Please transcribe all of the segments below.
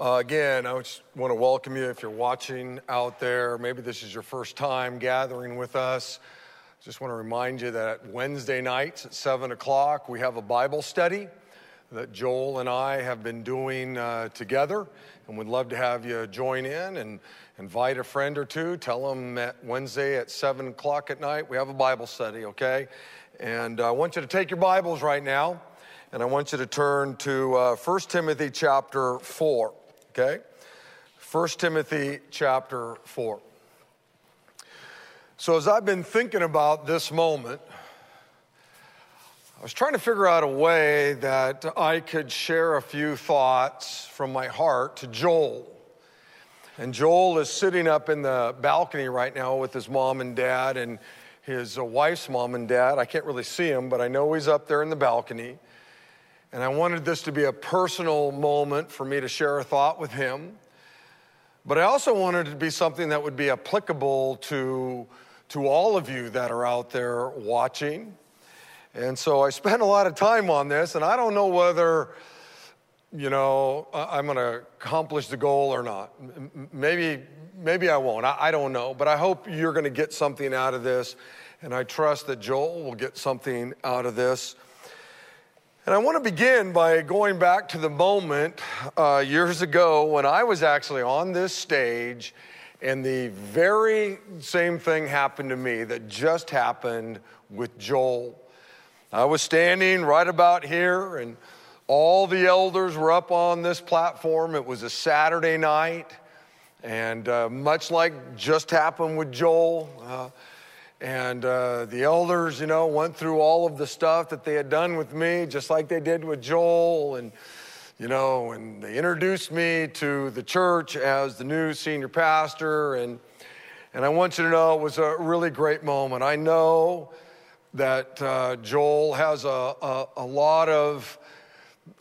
Uh, again, I just want to welcome you if you're watching out there. Maybe this is your first time gathering with us. Just want to remind you that Wednesday nights at 7 o'clock, we have a Bible study that Joel and I have been doing uh, together. And we'd love to have you join in and invite a friend or two. Tell them that Wednesday at 7 o'clock at night, we have a Bible study, okay? And I want you to take your Bibles right now, and I want you to turn to uh, 1 Timothy chapter 4 okay? 1 Timothy chapter 4. So, as I've been thinking about this moment, I was trying to figure out a way that I could share a few thoughts from my heart to Joel. And Joel is sitting up in the balcony right now with his mom and dad and his wife's mom and dad. I can't really see him, but I know he's up there in the balcony. And I wanted this to be a personal moment for me to share a thought with him. But I also wanted it to be something that would be applicable to, to all of you that are out there watching. And so I spent a lot of time on this, and I don't know whether, you know, I'm going to accomplish the goal or not. Maybe, maybe I won't. I, I don't know. But I hope you're going to get something out of this. And I trust that Joel will get something out of this. And I want to begin by going back to the moment uh, years ago when I was actually on this stage, and the very same thing happened to me that just happened with Joel. I was standing right about here, and all the elders were up on this platform. It was a Saturday night, and uh, much like just happened with Joel, uh, and uh, the elders, you know, went through all of the stuff that they had done with me, just like they did with Joel. And, you know, and they introduced me to the church as the new senior pastor. And, and I want you to know it was a really great moment. I know that uh, Joel has a, a, a lot of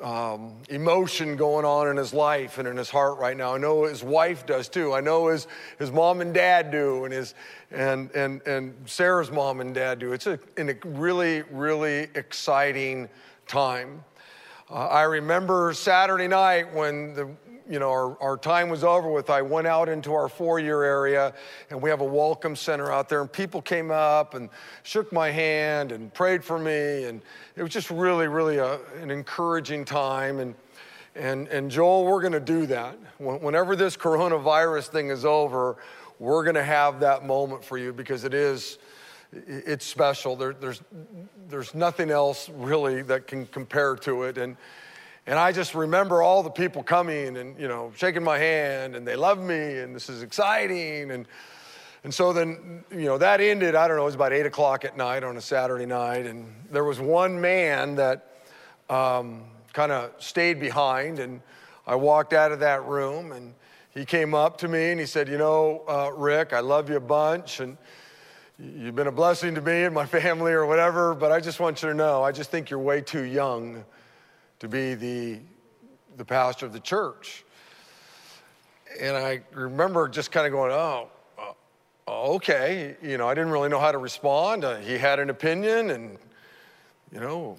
um, emotion going on in his life and in his heart right now. I know his wife does too. I know his, his mom and dad do, and, his, and, and, and Sarah's mom and dad do. It's a, a really, really exciting time. Uh, I remember Saturday night when the you know, our, our time was over with, I went out into our four year area and we have a welcome center out there. And people came up and shook my hand and prayed for me. And it was just really, really a, an encouraging time. And, and, and Joel, we're going to do that. Whenever this coronavirus thing is over, we're going to have that moment for you because it is it's special. There, there's, there's nothing else really that can compare to it. And, and I just remember all the people coming and, you know, shaking my hand and they love me and this is exciting. And, and so then, you know, that ended, I don't know, it was about eight o'clock at night on a Saturday night. And there was one man that um, kind of stayed behind. And I walked out of that room and he came up to me and he said, You know, uh, Rick, I love you a bunch. And you've been a blessing to me and my family or whatever. But I just want you to know, I just think you're way too young to be the, the pastor of the church. And I remember just kind of going, oh, uh, okay. You know, I didn't really know how to respond. Uh, he had an opinion, and, you know,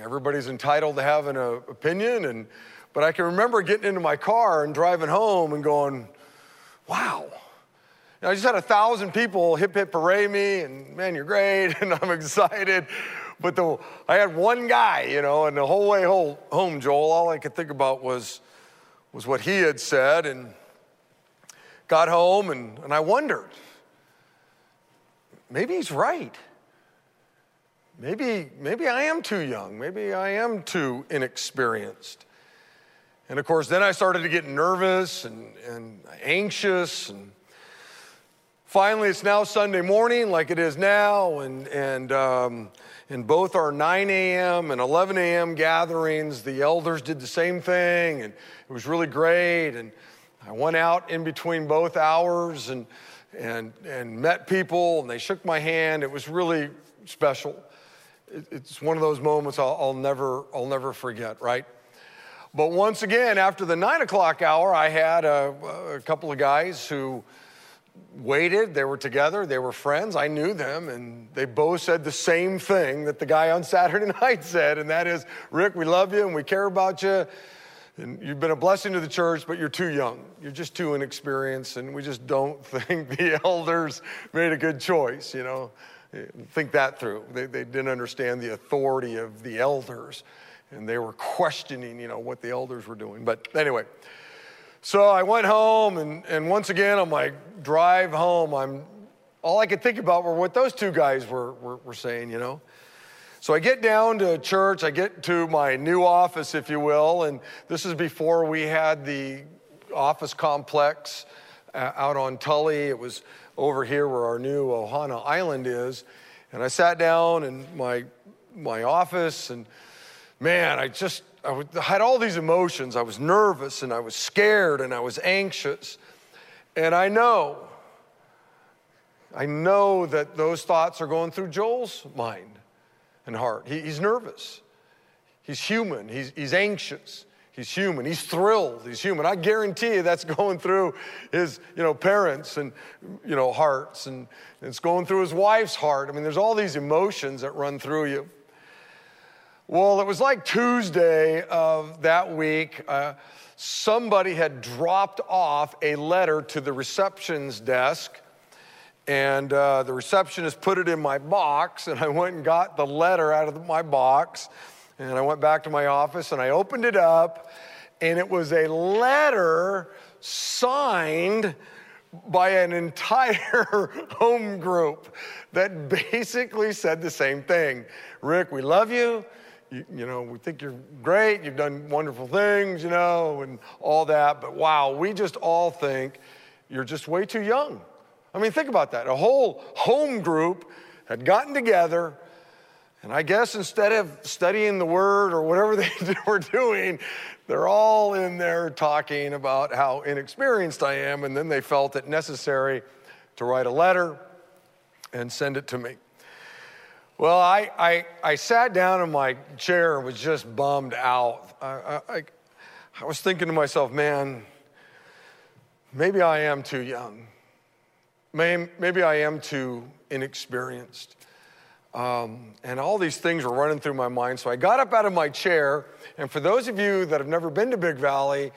everybody's entitled to have an uh, opinion. And, but I can remember getting into my car and driving home and going, wow. You know, I just had a thousand people hip hip hooray me, and man, you're great, and I'm excited. But the, I had one guy, you know, and the whole way home, Joel, all I could think about was, was what he had said. And got home, and, and I wondered maybe he's right. Maybe, maybe I am too young. Maybe I am too inexperienced. And of course, then I started to get nervous and, and anxious. And finally, it's now Sunday morning, like it is now. And, and um, in both our 9 a.m. and 11 a.m. gatherings, the elders did the same thing, and it was really great. And I went out in between both hours and, and, and met people, and they shook my hand. It was really special. it's one of those moments I'll, I'll, never, I'll never forget, right? But once again, after the nine o'clock hour, I had a, a couple of guys who waited. They were together. They were friends. I knew them. And they both said the same thing that the guy on Saturday night said. And that is, Rick, we love you and we care about you. and you've been a blessing to the church, but you're too young. You're just too inexperienced, and we just don't think the elders made a good choice, you know. Think that through. They, they didn't understand the authority of the elders, and they were questioning, you know, what the elders were doing. But anyway, so I went home, and, and once again, on my drive home, I'm all I could think about were what those two guys were, were, were saying, you know. So I get down to church, I get to my new office, if you will, and this is before we had the office complex uh, out on Tully. It was over here where our new Ohana Island is. And I sat down in my, my office, and man, I just I had all these emotions. I was nervous, and I was scared, and I was anxious. And I know, I know that those thoughts are going through Joel's mind and heart. He, he's nervous. He's human. He's, he's anxious. He's human. He's thrilled. He's human. I guarantee you that's going through his, you know, parents and, you know, hearts and it's going through his wife's heart. I mean, there's all these emotions that run through you. Well, it was like Tuesday of that week. Uh, somebody had dropped off a letter to the reception's desk and uh, the receptionist put it in my box, and I went and got the letter out of my box. And I went back to my office and I opened it up, and it was a letter signed by an entire home group that basically said the same thing Rick, we love you. You, you, know, we think you're great. You've done wonderful things, you know, and all that. But wow, we just all think you're just way too young. I mean, think about that. A whole home group had gotten together, and I guess instead of studying the word or whatever they were doing, they're all in there talking about how inexperienced I am, and then they felt it necessary to write a letter and send it to me. Well, I, I, I sat down in my chair and was just bummed out. I, I, I was thinking to myself, man, maybe I am too young. Maybe I am too inexperienced. Um, and all these things were running through my mind. So I got up out of my chair. And for those of you that have never been to Big Valley,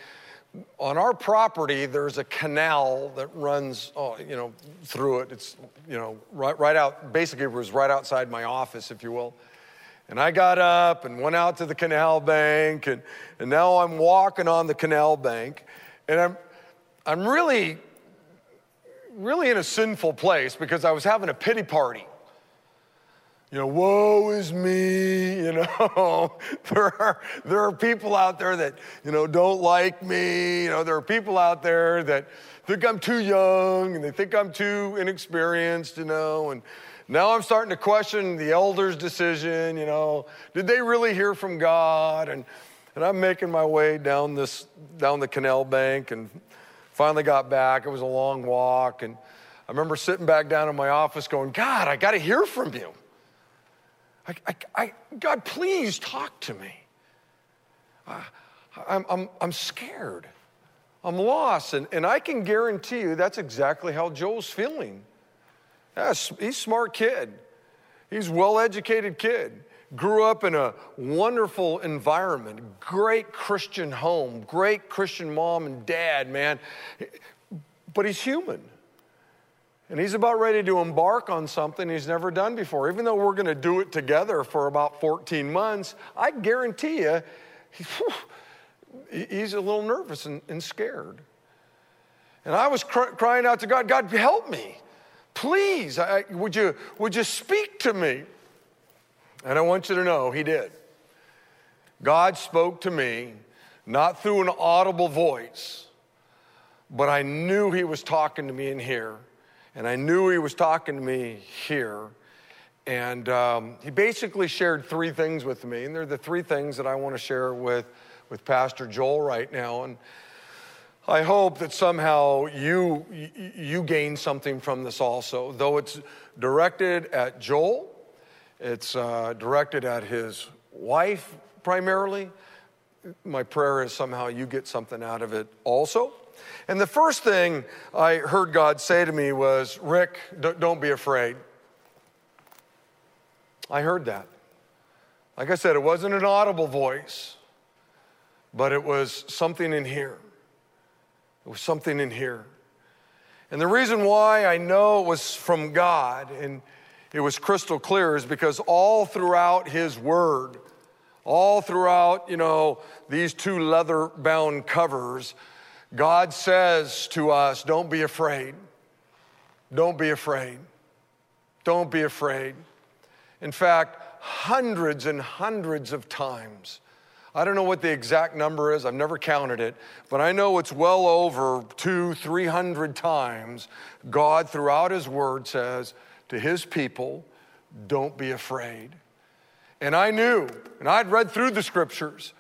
on our property, there's a canal that runs, oh, you know, through it. It's, you know, right, right out, basically it was right outside my office, if you will. And I got up and went out to the canal bank, and, and now I'm walking on the canal bank. And I'm, I'm really really in a sinful place because I was having a pity party. You know, woe is me, you know. there, are, there are people out there that, you know, don't like me. You know, there are people out there that think I'm too young and they think I'm too inexperienced, you know. And now I'm starting to question the elders' decision, you know. Did they really hear from God? And, and I'm making my way down this, down the canal bank and Finally got back. It was a long walk. And I remember sitting back down in my office going, God, I got to hear from you. I, I, I, God, please talk to me. I, I'm, I'm, I'm scared. I'm lost. And, and I can guarantee you that's exactly how Joel's feeling. he's a smart kid. He's a well educated kid grew up in a wonderful environment, great Christian home, great Christian mom and dad, man. But he's human. And he's about ready to embark on something he's never done before. Even though we're going to do it together for about 14 months, I guarantee you, he's a little nervous and, and scared. And I was cr- crying out to God, God, help me. Please, I, would, you, would you speak to me? And I want you to know he did. God spoke to me, not through an audible voice, but I knew he was talking to me in here. And I knew he was talking to me here. And um, he basically shared three things with me. And they're the three things that I want to share with, with Pastor Joel right now. And I hope that somehow you, you gain something from this also. Though it's directed at Joel, it's uh, directed at his wife primarily. My prayer is somehow you get something out of it also. And the first thing I heard God say to me was, Rick, don't be afraid. I heard that. Like I said, it wasn't an audible voice, but it was something in here. It was something in here. And the reason why I know it was from God and it was crystal clear is because all throughout His Word, all throughout, you know, these two leather bound covers, God says to us, don't be afraid. Don't be afraid. Don't be afraid. In fact, hundreds and hundreds of times, I don't know what the exact number is, I've never counted it, but I know it's well over two, three hundred times God throughout His Word says to His people, don't be afraid. And I knew, and I'd read through the scriptures,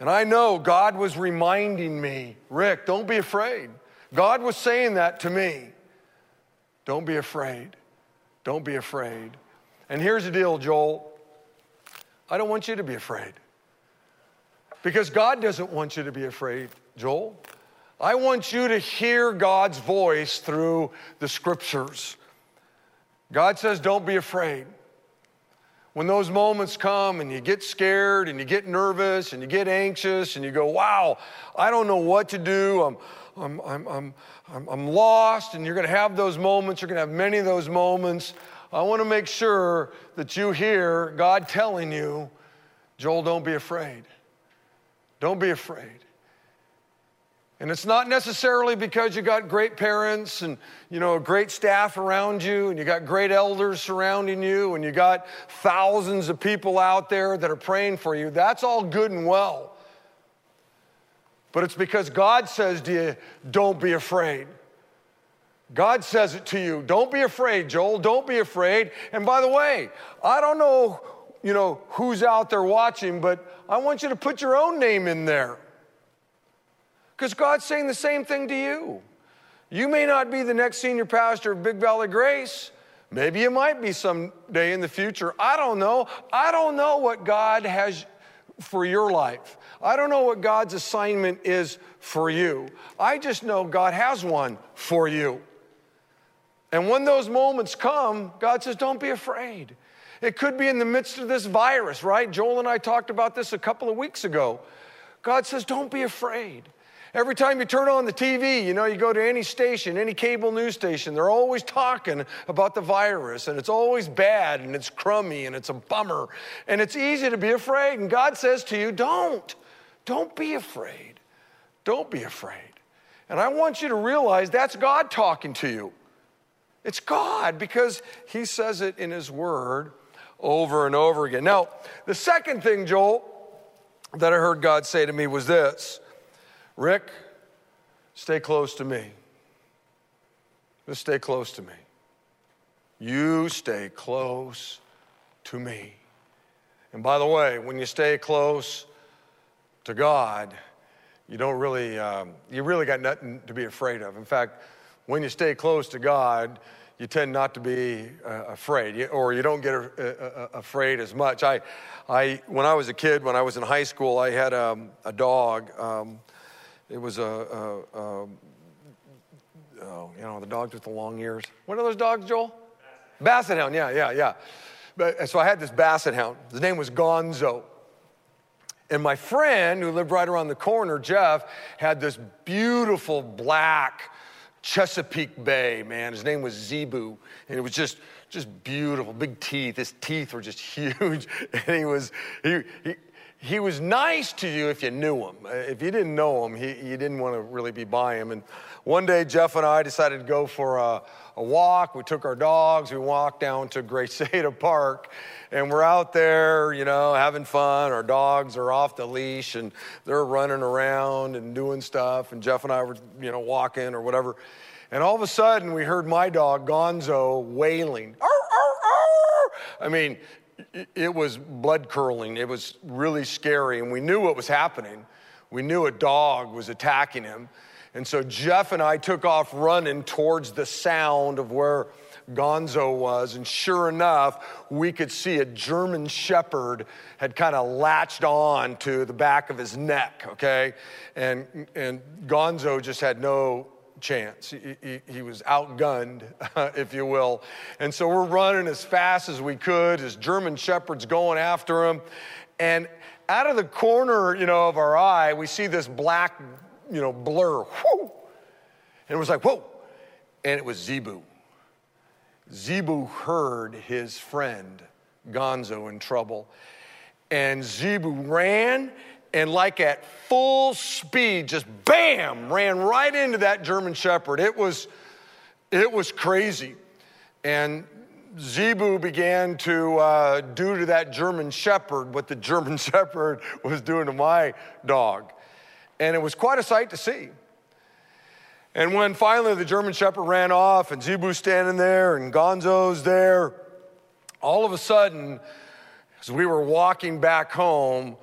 and I know God was reminding me, Rick, don't be afraid. God was saying that to me. Don't be afraid. Don't be afraid. And here's the deal, Joel. I don't want you to be afraid. Because God doesn't want you to be afraid, Joel. I want you to hear God's voice through the scriptures. God says, don't be afraid. When those moments come and you get scared and you get nervous and you get anxious and you go, wow, I don't know what to do, I'm, I'm, I'm, I'm, I'm, I'm lost, and you're going to have those moments, you're going to have many of those moments. I want to make sure that you hear God telling you, Joel, don't be afraid. Don't be afraid. And it's not necessarily because you got great parents and you know a great staff around you and you got great elders surrounding you and you got thousands of people out there that are praying for you. That's all good and well. But it's because God says to you, don't be afraid. God says it to you, don't be afraid, Joel, don't be afraid. And by the way, I don't know, you know, who's out there watching, but I want you to put your own name in there. Because God's saying the same thing to you. You may not be the next senior pastor of Big Valley Grace. Maybe you might be someday in the future. I don't know. I don't know what God has for your life. I don't know what God's assignment is for you. I just know God has one for you. And when those moments come, God says, Don't be afraid. It could be in the midst of this virus, right? Joel and I talked about this a couple of weeks ago. God says, Don't be afraid. Every time you turn on the TV, you know, you go to any station, any cable news station, they're always talking about the virus, and it's always bad, and it's crummy, and it's a bummer, and it's easy to be afraid. And God says to you, Don't, don't be afraid. Don't be afraid. And I want you to realize that's God talking to you. It's God because He says it in His Word over and over again. Now, the second thing, Joel, that I heard God say to me was this Rick, stay close to me. Just stay close to me. You stay close to me. And by the way, when you stay close to God, you don't really, um, you really got nothing to be afraid of. In fact, when you stay close to God, you tend not to be uh, afraid, or you don't get uh, uh, afraid as much. I, I, when I was a kid, when I was in high school, I had um, a dog. Um, it was a, a, a oh, you know, the dogs with the long ears. What are those dogs, Joel? Basset hound, yeah, yeah, yeah. But, so I had this basset hound. His name was Gonzo. And my friend who lived right around the corner, Jeff, had this beautiful black Chesapeake Bay, man. His name was Zebu. And it was just, just beautiful, big teeth. His teeth were just huge. And he was, he, he, he was nice to you if you knew him. Uh, if you didn't know him, he, you didn't want to really be by him. And one day, Jeff and I decided to go for a, a walk. We took our dogs, we walked down to Graceada Park, and we're out there, you know, having fun. Our dogs are off the leash and they're running around and doing stuff. And Jeff and I were, you know, walking or whatever. And all of a sudden, we heard my dog, Gonzo, wailing. I mean, it was blood curling. It was really scary. And we knew what was happening. We knew a dog was attacking him. And so Jeff and I took off running towards the sound of where Gonzo was. And sure enough, we could see a German shepherd had kind of latched on to the back of his neck, okay? And, and Gonzo just had no chance. He, he, he, was outgunned, if you will. And so we're running as fast as we could. His German shepherd's going after him. And out of the corner, you know, of our eye, we see this black, you know, blur. Whoo! And it was like, whoa. And it was Zebu. Zebu heard his friend Gonzo in trouble. And Zebu ran and, like at full speed, just bam, ran right into that German Shepherd. It was, it was crazy. And Zebu began to uh, do to that German Shepherd what the German Shepherd was doing to my dog. And it was quite a sight to see. And when finally the German Shepherd ran off and Zebu's standing there and Gonzo's there, all of a sudden, as we were walking back home,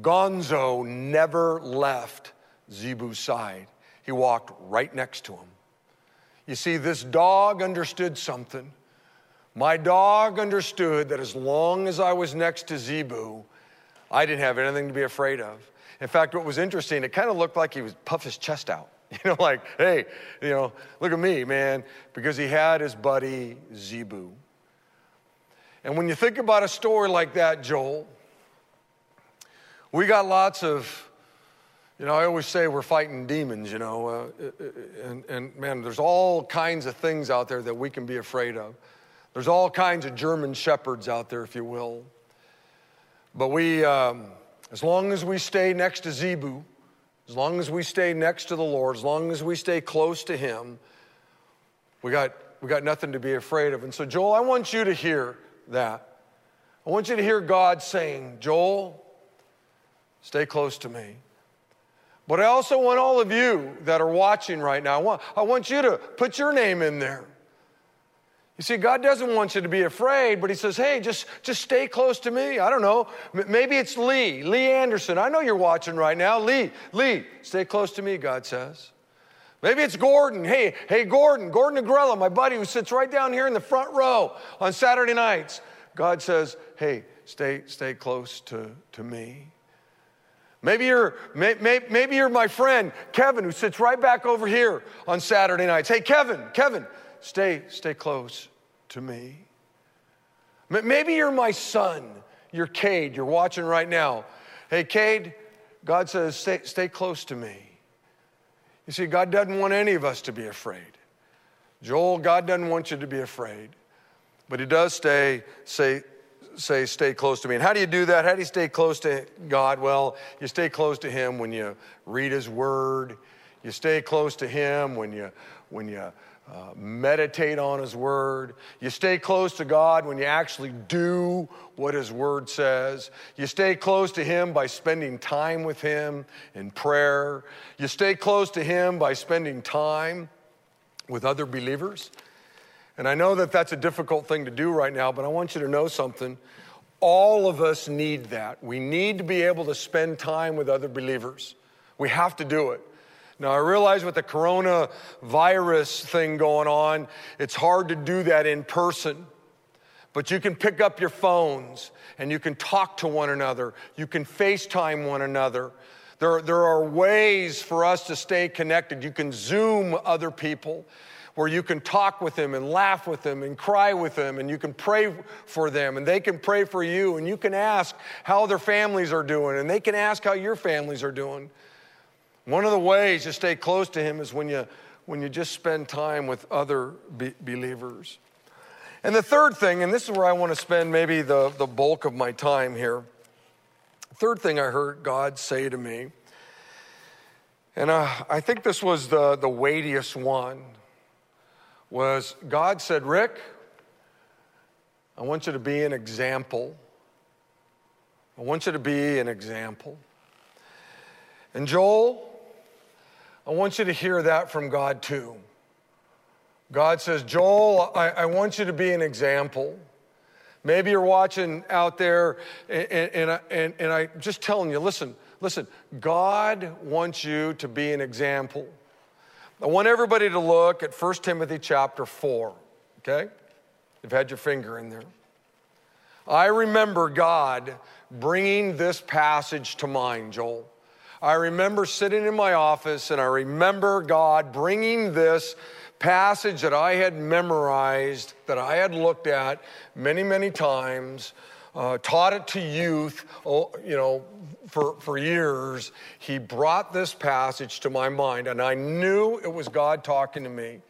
Gonzo never left Zebu's side. He walked right next to him. You see, this dog understood something. My dog understood that as long as I was next to Zebu, I didn't have anything to be afraid of. In fact, what was interesting, it kind of looked like he was puff his chest out. You know, like, hey, you know, look at me, man, because he had his buddy Zebu. And when you think about a story like that, Joel, we got lots of, you know, I always say we're fighting demons, you know, uh, and, and man, there's all kinds of things out there that we can be afraid of. There's all kinds of German shepherds out there, if you will. But we, um, as long as we stay next to Zebu, as long as we stay next to the Lord, as long as we stay close to Him, we got, we got nothing to be afraid of. And so, Joel, I want you to hear that. I want you to hear God saying, Joel, stay close to me. But I also want all of you that are watching right now, I want, I want you to put your name in there. You see, God doesn't want you to be afraid, but He says, hey, just, just stay close to me. I don't know. maybe it's Lee, Lee Anderson. I know you're watching right now. Lee, Lee, stay close to me, God says. Maybe it's Gordon. Hey, hey, Gordon, Gordon Negrella, my buddy who sits right down here in the front row on Saturday nights. God says, hey, stay, stay close to, to me. Maybe you're, may, may, maybe you're my friend, Kevin, who sits right back over here on Saturday nights. Hey, Kevin, Kevin, stay, stay close to me. Maybe you're my son, you're Cade, you're watching right now. Hey, Cade, God says, stay, stay close to me. You see, God doesn't want any of us to be afraid. Joel, God doesn't want you to be afraid, but He does stay, say, say, stay close to me. And how do you do that? How do you stay close to God? Well, you stay close to Him when you read His Word. You stay close to Him when you, when you uh, meditate on His Word. You stay close to God when you actually do what His Word says. You stay close to Him by spending time with Him in prayer. You stay close to Him by spending time with other believers. And I know that that's a difficult thing to do right now, but I want you to know something. All of us need that. We need to be able to spend time with other believers. We have to do it. Now, I realize with the coronavirus thing going on, it's hard to do that in person. But you can pick up your phones and you can talk to one another. You can FaceTime one another. There, there are ways for us to stay connected. You can Zoom other people where you can talk with them and laugh with them and cry with them and you can pray for them and they can pray for you and you can ask how their families are doing and they can ask how your families are doing. One of the ways to stay close to Him is when you, when you just spend time with other be- believers. And the third thing, and this is where I want to spend maybe the, the bulk of my time here. Third thing I heard God say to me, and uh, I think this was the, the weightiest one, was God said, Rick, I want you to be an example. I want you to be an example. And Joel, I want you to hear that from God too. God says, Joel, I, I want you to be an example. Maybe you're watching out there, and, and, and, and I'm just telling you listen, listen, God wants you to be an example. I want everybody to look at 1 Timothy chapter 4, okay? You've had your finger in there. I remember God bringing this passage to mind, Joel. I remember sitting in my office and I remember God bringing this passage that I had memorized, that I had looked at many, many times uh, taught it to youth, oh, you know, for, for years, he brought this passage to my mind, and I knew it was God talking to me.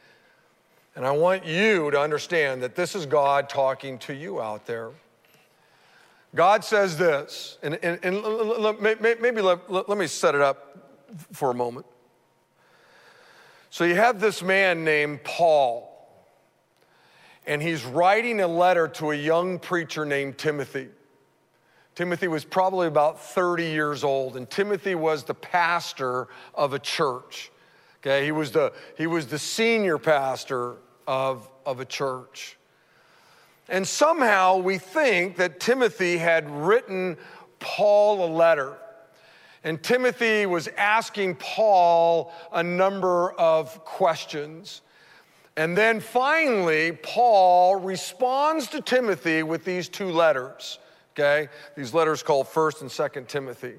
And I want you to understand that this is God talking to you out there. God says this, and, and, and maybe let, let me set it up for a moment. So you have this man named Paul, and he's writing a letter to a young preacher named Timothy. Timothy was probably about 30 years old, and Timothy was the pastor of a church. Okay, he was the, he was the senior pastor of, of a church. And somehow we think that Timothy had written Paul a letter. And Timothy was asking Paul a number of questions. And then finally, Paul responds to Timothy with these two letters, okay? These letters called 1st and 2nd Timothy.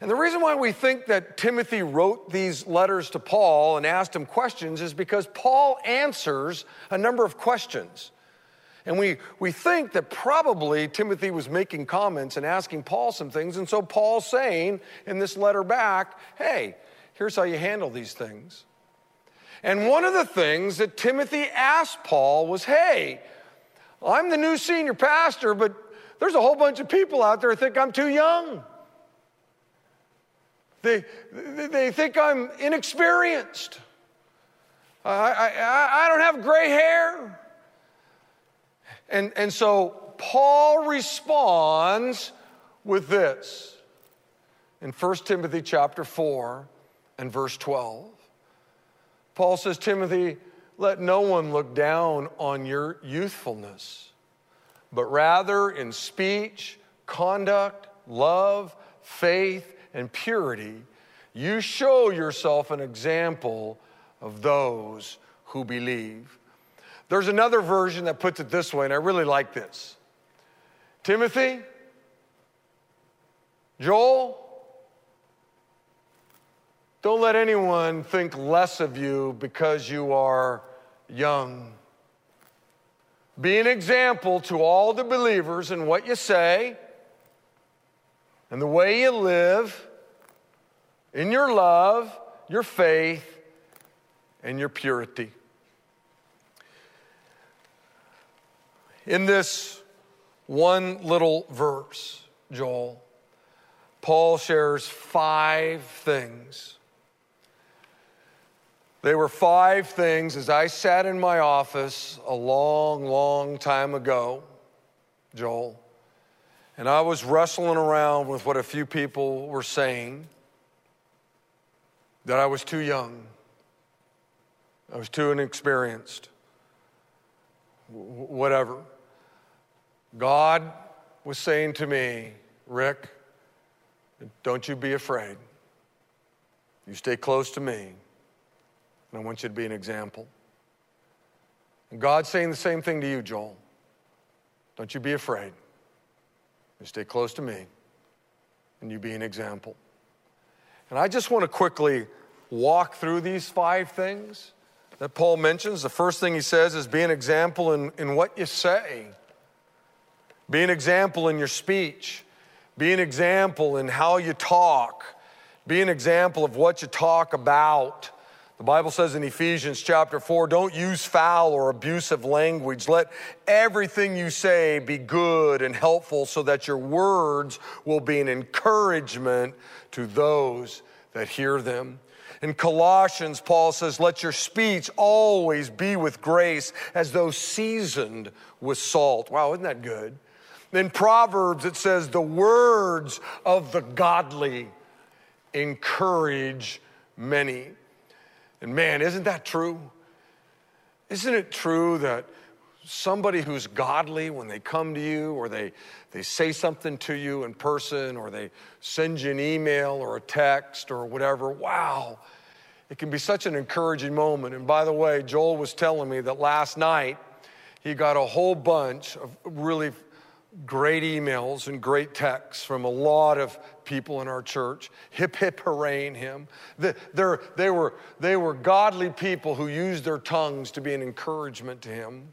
And the reason why we think that Timothy wrote these letters to Paul and asked him questions is because Paul answers a number of questions. And we, we think that probably Timothy was making comments and asking Paul some things. And so Paul's saying in this letter back, hey, here's how you handle these things. And one of the things that Timothy asked Paul was, hey, I'm the new senior pastor, but there's a whole bunch of people out there think I'm too young. They, they think I'm inexperienced. I, I, I don't have gray hair. And, and so Paul responds with this in 1 Timothy chapter 4 and verse 12. Paul says, Timothy, let no one look down on your youthfulness, but rather in speech, conduct, love, faith, and purity, you show yourself an example of those who believe. There's another version that puts it this way, and I really like this Timothy, Joel, don't let anyone think less of you because you are young. Be an example to all the believers in what you say and the way you live, in your love, your faith, and your purity. In this one little verse, Joel, Paul shares five things. They were five things as I sat in my office a long, long time ago, Joel and I was wrestling around with what a few people were saying that I was too young, I was too inexperienced, whatever. God was saying to me, Rick, don't you be afraid. You stay close to me, and I want you to be an example. And God's saying the same thing to you, Joel. Don't you be afraid. You stay close to me, and you be an example. And I just want to quickly walk through these five things that Paul mentions. The first thing he says is be an example in, in what you say, be an example in your speech, be an example in how you talk, be an example of what you talk about. The Bible says in Ephesians chapter 4 don't use foul or abusive language. Let everything you say be good and helpful so that your words will be an encouragement to those that hear them. In Colossians, Paul says, Let your speech always be with grace as though seasoned with salt. Wow, isn't that good? In Proverbs, it says, The words of the godly encourage many. And man, isn't that true? Isn't it true that somebody who's godly, when they come to you or they, they say something to you in person or they send you an email or a text or whatever, wow, it can be such an encouraging moment. And by the way, Joel was telling me that last night he got a whole bunch of really great emails and great texts from a lot of people in our church, hip hip hooray him. They're, they, were, they were godly people who used their tongues to be an encouragement to him.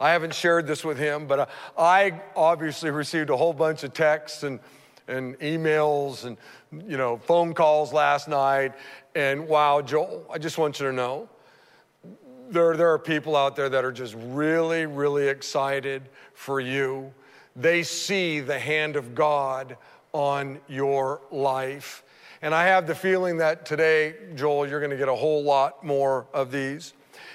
I haven't shared this with him, but I obviously received a whole bunch of texts and, and emails and you know phone calls last night. And wow, Joel, I just want you to know there, there are people out there that are just really, really excited for you. They see the hand of God on your life. And I have the feeling that today, Joel, you're going to get a whole lot more of these.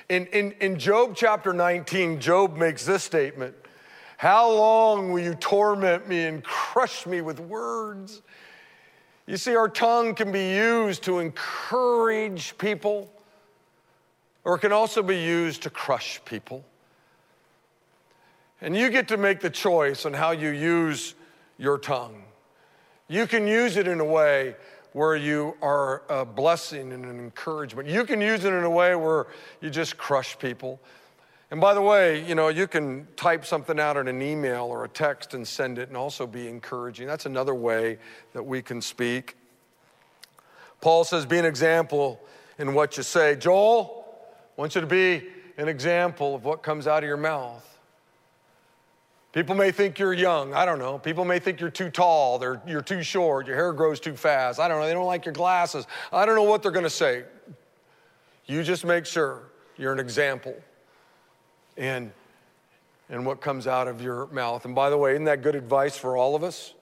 In, in, in Job chapter 19, Job makes this statement How long will you torment me and crush me with words? You see, our tongue can be used to encourage people, or it can also be used to crush people. And you get to make the choice on how you use your tongue. You can use it in a way where you are a blessing and an encouragement. You can use it in a way where you just crush people. And by the way, you know, you can type something out in an email or a text and send it and also be encouraging. That's another way that we can speak. Paul says, be an example in what you say. Joel, I want you to be an example of what comes out of your mouth. People may think you're young. I don't know. People may think you're too tall, they're, you're too short, your hair grows too fast. I don't know. They don't like your glasses. I don't know what they're going to say. You just make sure you're an example in, in what comes out of your mouth. And by the way, isn't that good advice for all of us?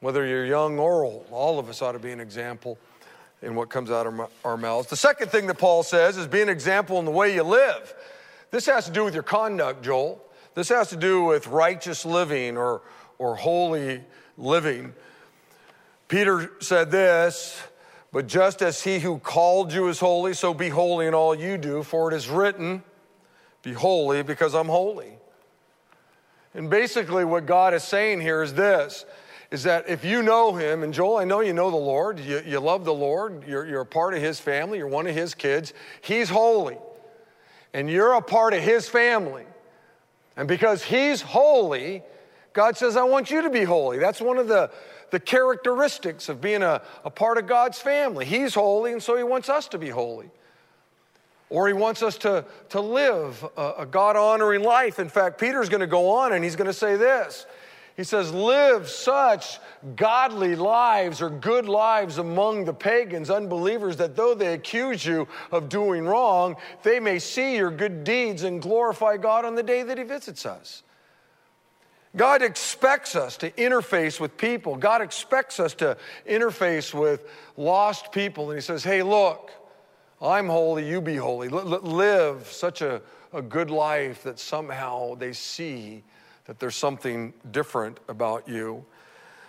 Whether you're young or old, all of us ought to be an example in what comes out of our mouths. The second thing that Paul says is be an example in the way you live. This has to do with your conduct, Joel. This has to do with righteous living or, or holy living. Peter said this, but just as he who called you is holy, so be holy in all you do, for it is written, Be holy because I'm holy. And basically, what God is saying here is this is that if you know him, and Joel, I know you know the Lord, you, you love the Lord, you're, you're a part of his family, you're one of his kids, he's holy, and you're a part of his family. And because he's holy, God says, I want you to be holy. That's one of the, the characteristics of being a, a part of God's family. He's holy, and so he wants us to be holy. Or he wants us to, to live a, a God honoring life. In fact, Peter's going to go on and he's going to say this he says, Live such godly lives or good lives among the pagans, unbelievers, that though they accuse you of doing wrong, they may see your good deeds and glorify God on the day that He visits us. God expects us to interface with people. God expects us to interface with lost people. And He says, Hey, look, I'm holy, you be holy. Live such a, a good life that somehow they see that there's something different about you.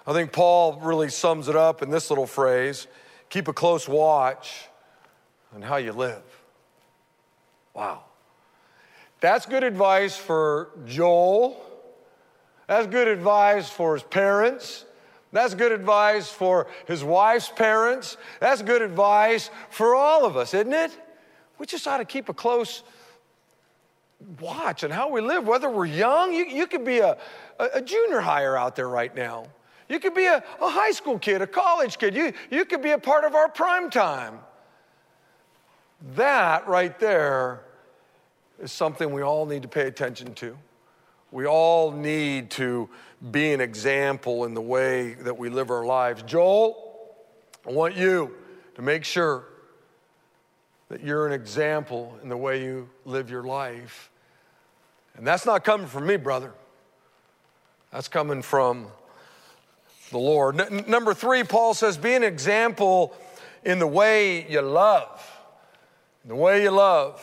I think Paul really sums it up in this little phrase keep a close watch on how you live. Wow. That's good advice for Joel. That's good advice for his parents. That's good advice for his wife's parents. That's good advice for all of us, isn't it? We just ought to keep a close watch and how we live, whether we're young, you, you could be a, a, junior higher out there right now. You could be a, a high school kid, a college kid. You, you could be a part of our prime time. That right there is something we all need to pay attention to. We all need to be an example in the way that we live our lives. Joel, I want you to make sure that you're an example in the way you live your life. And that's not coming from me, brother. That's coming from the Lord. N- number three, Paul says, be an example in the way you love. In the way you love.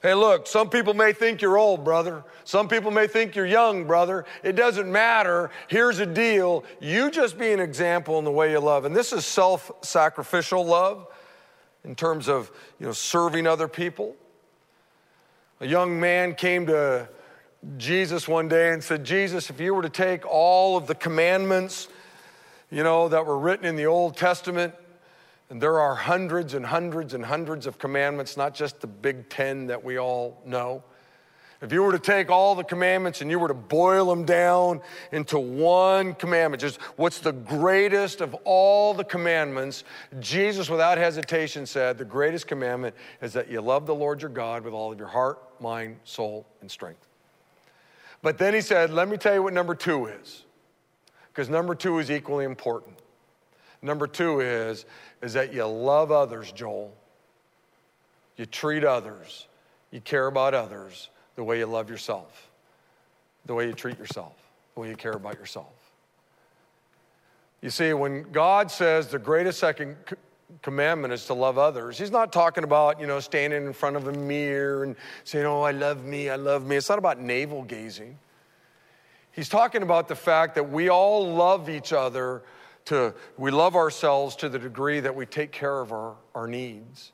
Hey, look, some people may think you're old, brother. Some people may think you're young, brother. It doesn't matter. Here's a deal. You just be an example in the way you love. And this is self sacrificial love in terms of you know, serving other people. A young man came to Jesus one day and said, Jesus, if you were to take all of the commandments, you know, that were written in the Old Testament, and there are hundreds and hundreds and hundreds of commandments, not just the big 10 that we all know. If you were to take all the commandments and you were to boil them down into one commandment, just what's the greatest of all the commandments, Jesus, without hesitation, said the greatest commandment is that you love the Lord your God with all of your heart, mind, soul, and strength. But then he said, Let me tell you what number two is, because number two is equally important. Number two is, is that you love others, Joel. You treat others. You care about others the way you love yourself, the way you treat yourself, the way you care about yourself. You see, when God says the greatest second commandment is to love others. He's not talking about, you know, standing in front of a mirror and saying, oh, I love me, I love me. It's not about navel gazing. He's talking about the fact that we all love each other to, we love ourselves to the degree that we take care of our, our needs.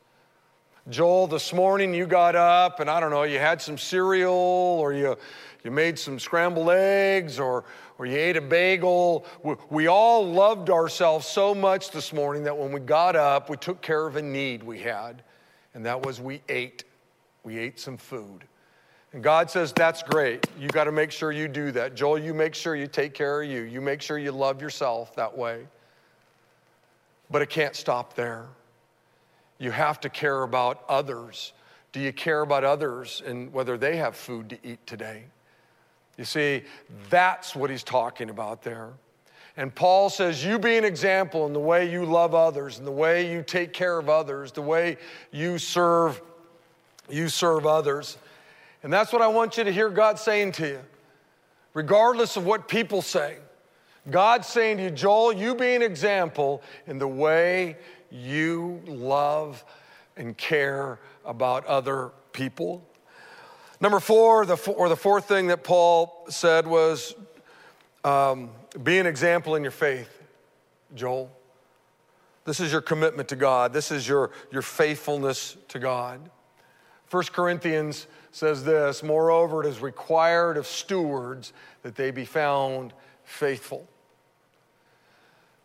Joel, this morning you got up and I don't know, you had some cereal or you, you made some scrambled eggs or, or you ate a bagel. We, we all loved ourselves so much this morning that when we got up, we took care of a need we had, and that was we ate. We ate some food. And God says, That's great. You got to make sure you do that. Joel, you make sure you take care of you. You make sure you love yourself that way. But it can't stop there. You have to care about others. Do you care about others and whether they have food to eat today? You see, that's what he's talking about there. And Paul says, You be an example in the way you love others, in the way you take care of others, the way you serve, you serve others. And that's what I want you to hear God saying to you, regardless of what people say. God's saying to you, Joel, you be an example in the way you love and care about other people. Number four, the, or the fourth thing that Paul said was um, be an example in your faith, Joel. This is your commitment to God. This is your, your faithfulness to God. 1 Corinthians says this Moreover, it is required of stewards that they be found faithful.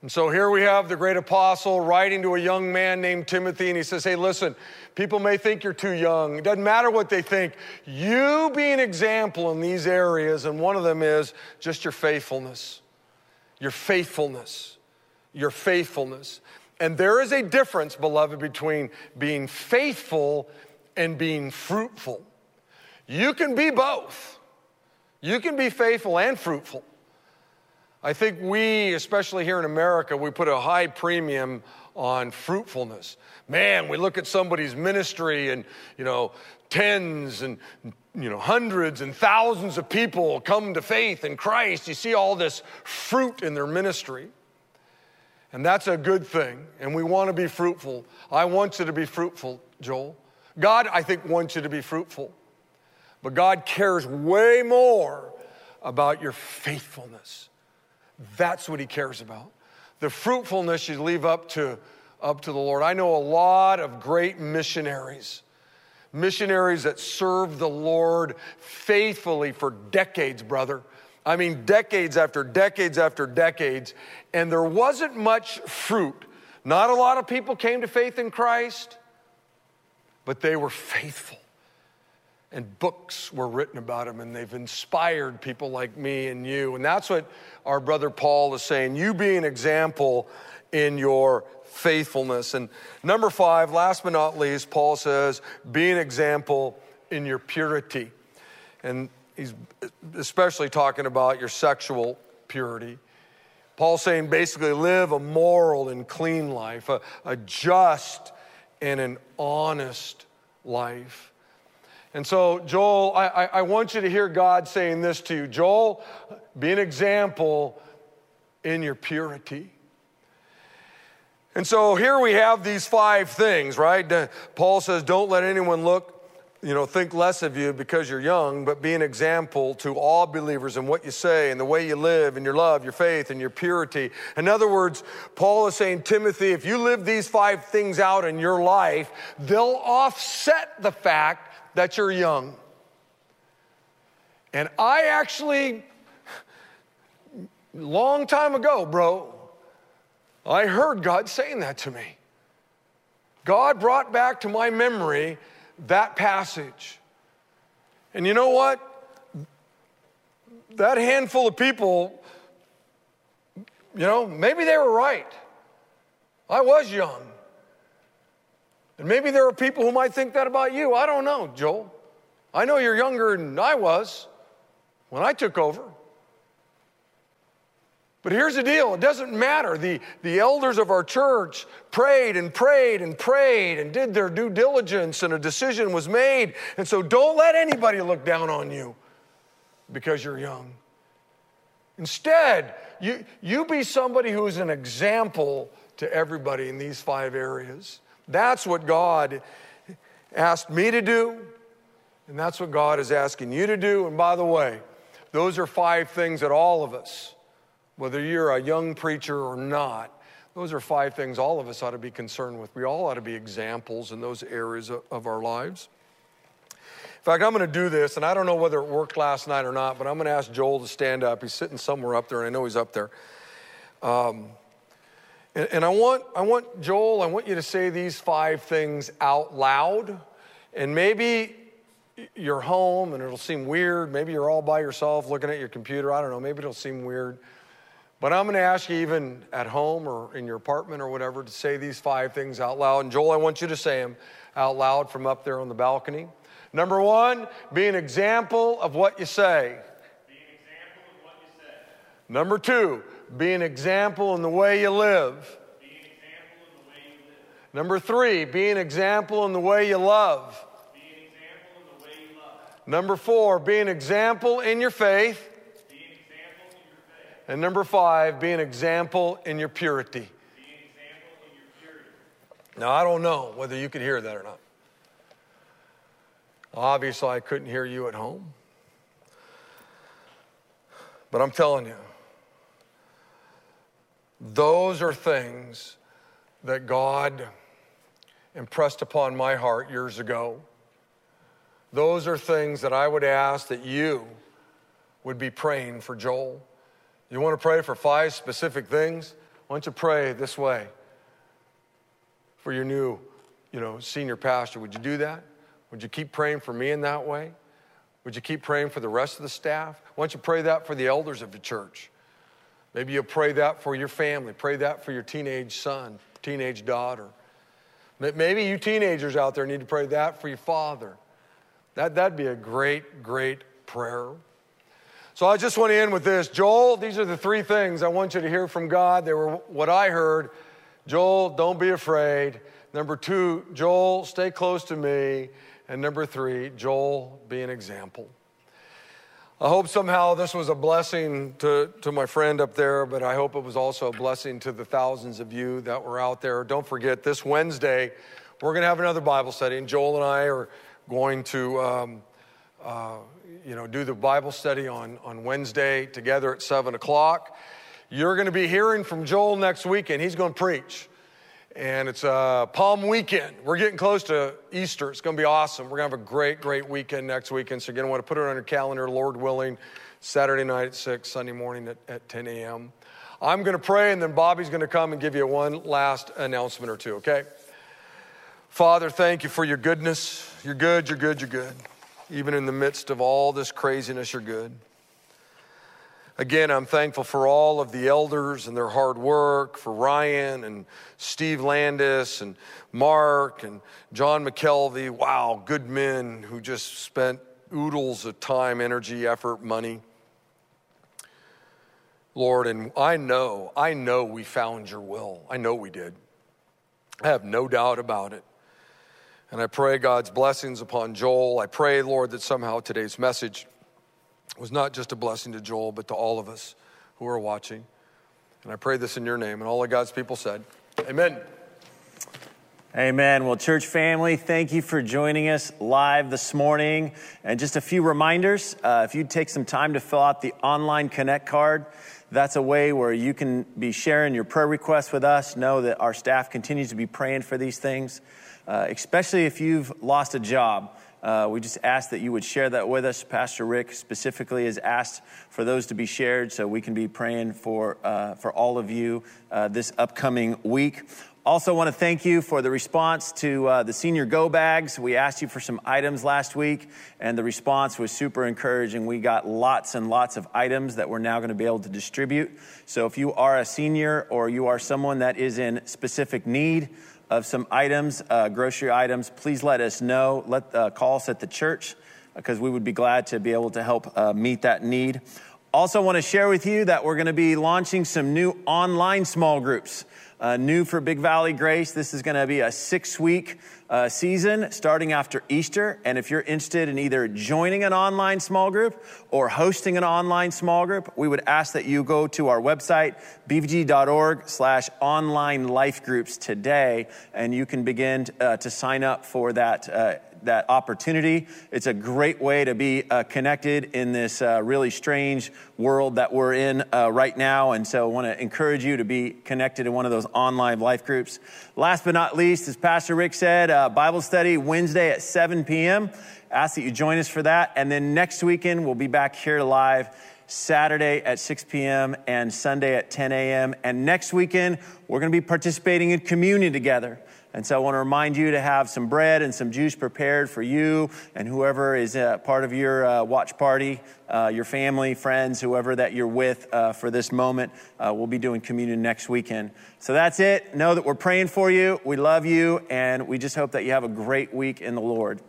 And so here we have the great apostle writing to a young man named Timothy, and he says, Hey, listen, people may think you're too young. It doesn't matter what they think. You be an example in these areas, and one of them is just your faithfulness. Your faithfulness. Your faithfulness. And there is a difference, beloved, between being faithful and being fruitful. You can be both. You can be faithful and fruitful. I think we, especially here in America, we put a high premium on fruitfulness. Man, we look at somebody's ministry and, you know, tens and, you know, hundreds and thousands of people come to faith in Christ. You see all this fruit in their ministry. And that's a good thing. And we want to be fruitful. I want you to be fruitful, Joel. God, I think, wants you to be fruitful. But God cares way more about your faithfulness. That's what he cares about. The fruitfulness you leave up to, up to the Lord. I know a lot of great missionaries, missionaries that served the Lord faithfully for decades, brother. I mean, decades after decades after decades, and there wasn't much fruit. Not a lot of people came to faith in Christ, but they were faithful and books were written about him, and they've inspired people like me and you. And that's what our brother Paul is saying. You be an example in your faithfulness. And number five, last but not least, Paul says, be an example in your purity. And he's especially talking about your sexual purity. Paul's saying basically live a moral and clean life, a, a just and an honest life. And so, Joel, I, I, want you to hear God saying this to you. Joel, be an example in your purity. And so here we have these five things, right? Paul says, don't let anyone look, you know, think less of you because you're young, but be an example to all believers in what you say and the way you live and your love, your faith, and your purity. In other words, Paul is saying, Timothy, if you live these five things out in your life, they'll offset the fact that you're young. And I actually, long time ago, bro, I heard God saying that to me. God brought back to my memory that passage. And you know what? That handful of people, you know, maybe they were right. I was young. And maybe there are people who might think that about you. I don't know, Joel. I know you're younger than I was. when I took over. But here's the deal it doesn't matter. The, the elders of our church prayed and prayed and prayed and did their due diligence, and a decision was made. And so don't let anybody look down on you because you're young. Instead, you, you be somebody who is an example to everybody in these five areas. That's what God asked me to do, and that's what God is asking you to do. And by the way, those are five things that all of us, whether you're a young preacher or not, those are five things all of us ought to be concerned with. We all ought to be examples in those areas of our lives. In fact, I'm going to do this, and I don't know whether it worked last night or not, but I'm going to ask Joel to stand up. He's sitting somewhere up there, and I know he's up there. Um, and, and I, want, I want, Joel, I want you to say these five things out loud. And maybe you're home and it'll seem weird. Maybe you're all by yourself looking at your computer. I don't know. Maybe it'll seem weird. But I'm going to ask you, even at home or in your apartment or whatever, to say these five things out loud. And Joel, I want you to say them out loud from up there on the balcony. Number one, be an example of what you say. Be an example of what you say. Number two, be an example in the way you live. Way you live. Number three, be an example in the way you love. Be an example in the way you love. Number four, be an example in your faith. And number five, be an example in your purity. Now, I don't know whether you could hear that or not. Obviously, I couldn't hear you at home. But I'm telling you, those are things that God impressed upon my heart years ago. Those are things that I would ask that you would be praying for Joel. You want to pray for five specific things? Why don't you pray this way for your new, you know, senior pastor? Would you do that? Would you keep praying for me in that way? Would you keep praying for the rest of the staff? Why don't you pray that for the elders of the church? Maybe you'll pray that for your family. Pray that for your teenage son, teenage daughter. Maybe you teenagers out there need to pray that for your father. That, that'd be a great, great prayer. So I just want to end with this. Joel, these are the three things I want you to hear from God. They were what I heard. Joel, don't be afraid. Number two, Joel, stay close to me. And number three, Joel, be an example. I hope somehow this was a blessing to, to my friend up there, but I hope it was also a blessing to the thousands of you that were out there. Don't forget, this Wednesday, we're going to have another Bible study, and Joel and I are going to. Um, uh, you know, do the Bible study on, on Wednesday together at 7 o'clock. You're going to be hearing from Joel next weekend. He's going to preach. And it's a Palm weekend. We're getting close to Easter. It's going to be awesome. We're going to have a great, great weekend next weekend. So, again, I want to put it on your calendar, Lord willing, Saturday night at 6, Sunday morning at, at 10 a.m. I'm going to pray, and then Bobby's going to come and give you one last announcement or two, okay? Father, thank you for your goodness. You're good, you're good, you're good. Even in the midst of all this craziness, you're good. Again, I'm thankful for all of the elders and their hard work, for Ryan and Steve Landis and Mark and John McKelvey. Wow, good men who just spent oodles of time, energy, effort, money. Lord, and I know, I know we found your will. I know we did. I have no doubt about it. And I pray God's blessings upon Joel. I pray, Lord, that somehow today's message was not just a blessing to Joel, but to all of us who are watching. And I pray this in your name. And all of God's people said, Amen. Amen. Well, church family, thank you for joining us live this morning. And just a few reminders uh, if you take some time to fill out the online Connect card, that's a way where you can be sharing your prayer requests with us. Know that our staff continues to be praying for these things uh, especially if you've lost a job. Uh, we just ask that you would share that with us. Pastor Rick specifically has asked for those to be shared, so we can be praying for uh, for all of you uh, this upcoming week. Also, want to thank you for the response to uh, the senior go bags. We asked you for some items last week, and the response was super encouraging. We got lots and lots of items that we're now going to be able to distribute. So, if you are a senior or you are someone that is in specific need, of some items, uh, grocery items, please let us know. Let uh, call us at the church. because we would be glad to be able to help uh, meet that need. Also, want to share with you that we're going to be launching some new online small groups. Uh, new for Big Valley Grace. This is going to be a six week uh, season starting after Easter. And if you're interested in either joining an online small group or hosting an online small group, we would ask that you go to our website, bvg.org slash online life groups today, and you can begin uh, to sign up for that uh, that opportunity. It's a great way to be uh, connected in this uh, really strange world that we're in uh, right now. And so I want to encourage you to be connected in one of those online life groups. Last but not least, as Pastor Rick said, uh, Bible study Wednesday at 7 p.m. Ask that you join us for that. And then next weekend, we'll be back here live. Saturday at 6 p.m. and Sunday at 10 a.m. And next weekend, we're going to be participating in communion together. And so I want to remind you to have some bread and some juice prepared for you and whoever is a part of your uh, watch party, uh, your family, friends, whoever that you're with uh, for this moment. Uh, we'll be doing communion next weekend. So that's it. Know that we're praying for you. We love you. And we just hope that you have a great week in the Lord.